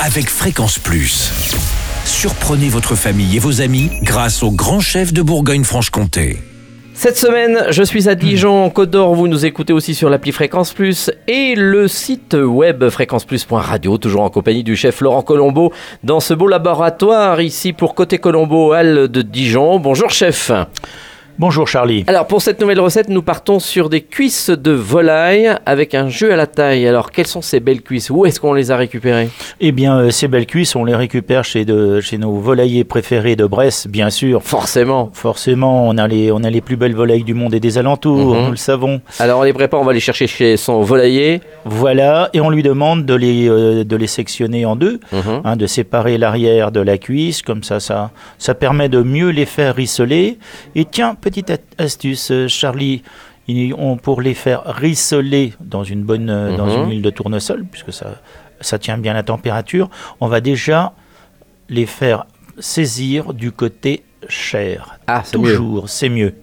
avec Fréquence Plus. Surprenez votre famille et vos amis grâce au grand chef de Bourgogne-Franche-Comté. Cette semaine, je suis à Dijon, Côte d'Or. Vous nous écoutez aussi sur l'appli Fréquence Plus et le site web fréquenceplus.radio, toujours en compagnie du chef Laurent Colombo dans ce beau laboratoire ici pour Côté Colombo, Halle de Dijon. Bonjour chef. Bonjour Charlie. Alors pour cette nouvelle recette, nous partons sur des cuisses de volaille avec un jus à la taille. Alors quelles sont ces belles cuisses? Où est-ce qu'on les a récupérées? Eh bien, euh, ces belles cuisses, on les récupère chez, de, chez nos volaillers préférés de Brest, bien sûr. Forcément. Forcément, on a les, on a les plus belles volailles du monde et des alentours, Mhm. nous le savons. Alors on les prépare, on va les chercher chez son volailler. Voilà, et on lui demande de les, euh, de les sectionner en deux, Mhm. hein, de séparer l'arrière de la cuisse, comme ça, ça, ça permet de mieux les faire rissoler. Et tiens, petite astuce, euh, Charlie, on, pour les faire rissoler dans une bonne, euh, dans Mhm. une huile de tournesol, puisque ça, ça tient bien la température, on va déjà les faire saisir du côté chair. Ah. Toujours, c'est mieux.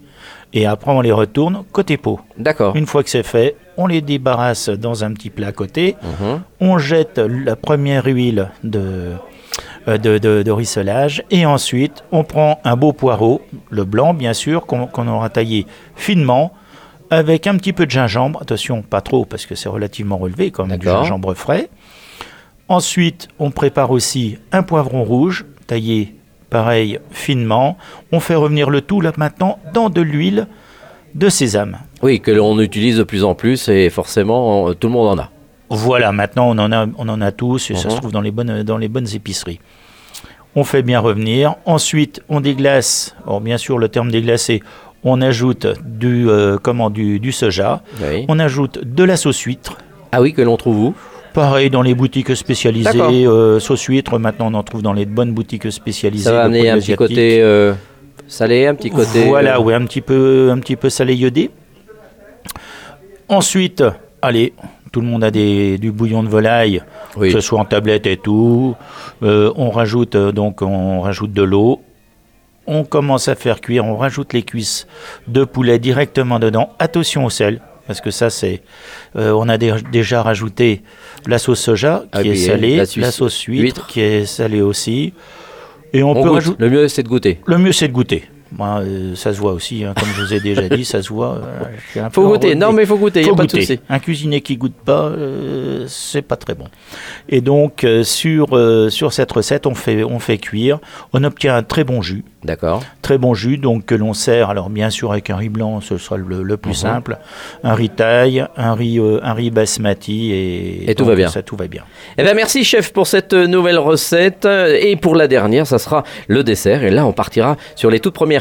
Et après, on les retourne côté peau. D'accord. Une fois que c'est fait, on les débarrasse dans un petit plat à côté. Mhm. On jette la première huile de, de, de- de rissolage. Et ensuite, on prend un beau poireau, le blanc bien sûr, qu'on aura taillé finement, avec un petit peu de gingembre. Attention, pas trop, parce que c'est relativement relevé, comme du gingembre frais. Ensuite, on prépare aussi un poivron rouge, taillé pareil finement. On fait revenir le tout là maintenant dans de l'huile de sésame. Oui, que l'on utilise de plus en plus et forcément on- tout le monde en a. Voilà, maintenant on en a, on en a tous et ça Mhm. se trouve dans les, bonnes, dans les bonnes épiceries. On fait bien revenir. Ensuite, on déglace. Alors, bien sûr, le terme déglacer, on ajoute du, euh, comment, du, du soja. Oui. On ajoute de la sauce huître. Ah oui, que l'on trouve où? Pareil dans les boutiques spécialisées. euh, sauce huître, maintenant on en trouve dans les bonnes boutiques spécialisées. Ça va amener un petit côté euh, salé, un petit côté. Voilà, oui, un petit peu, un petit peu salé iodé. Ensuite, allez, tout le monde a des, du bouillon de volaille, Oui. que ce soit en tablette et tout. Euh, on rajoute euh, donc on rajoute de l'eau. On commence à faire cuire. On rajoute les cuisses de poulet directement dedans. Attention au sel. Parce que ça, c'est. euh, on a dé- déjà rajouté la sauce soja qui Ah, est salée, la sauce huître, huître. qui est salée aussi. Et on, On peut goûte. Le mieux, c'est de goûter. Le mieux, c'est de goûter. Moi, euh, ça se voit aussi, hein, comme je vous ai déjà dit, ça se voit. euh, Faut peu goûter. Non, mais faut goûter. Il Faut a pas de goûter. souci. Un cuisinier qui goûte pas, euh, c'est pas très bon. Et donc, euh, sur, euh, sur cette recette, on fait, on fait cuire. On obtient un très bon jus. D'accord. Très bon jus, donc que l'on sert, alors bien sûr avec un riz blanc, ce sera le, le plus Mhm. simple, un riz taille, un riz, euh, un riz basmati et, Et tout va bien. Ça tout va bien. Eh bien, merci, chef, pour cette nouvelle recette. Et pour la dernière, ça sera le dessert. Et là, on partira sur les toutes premières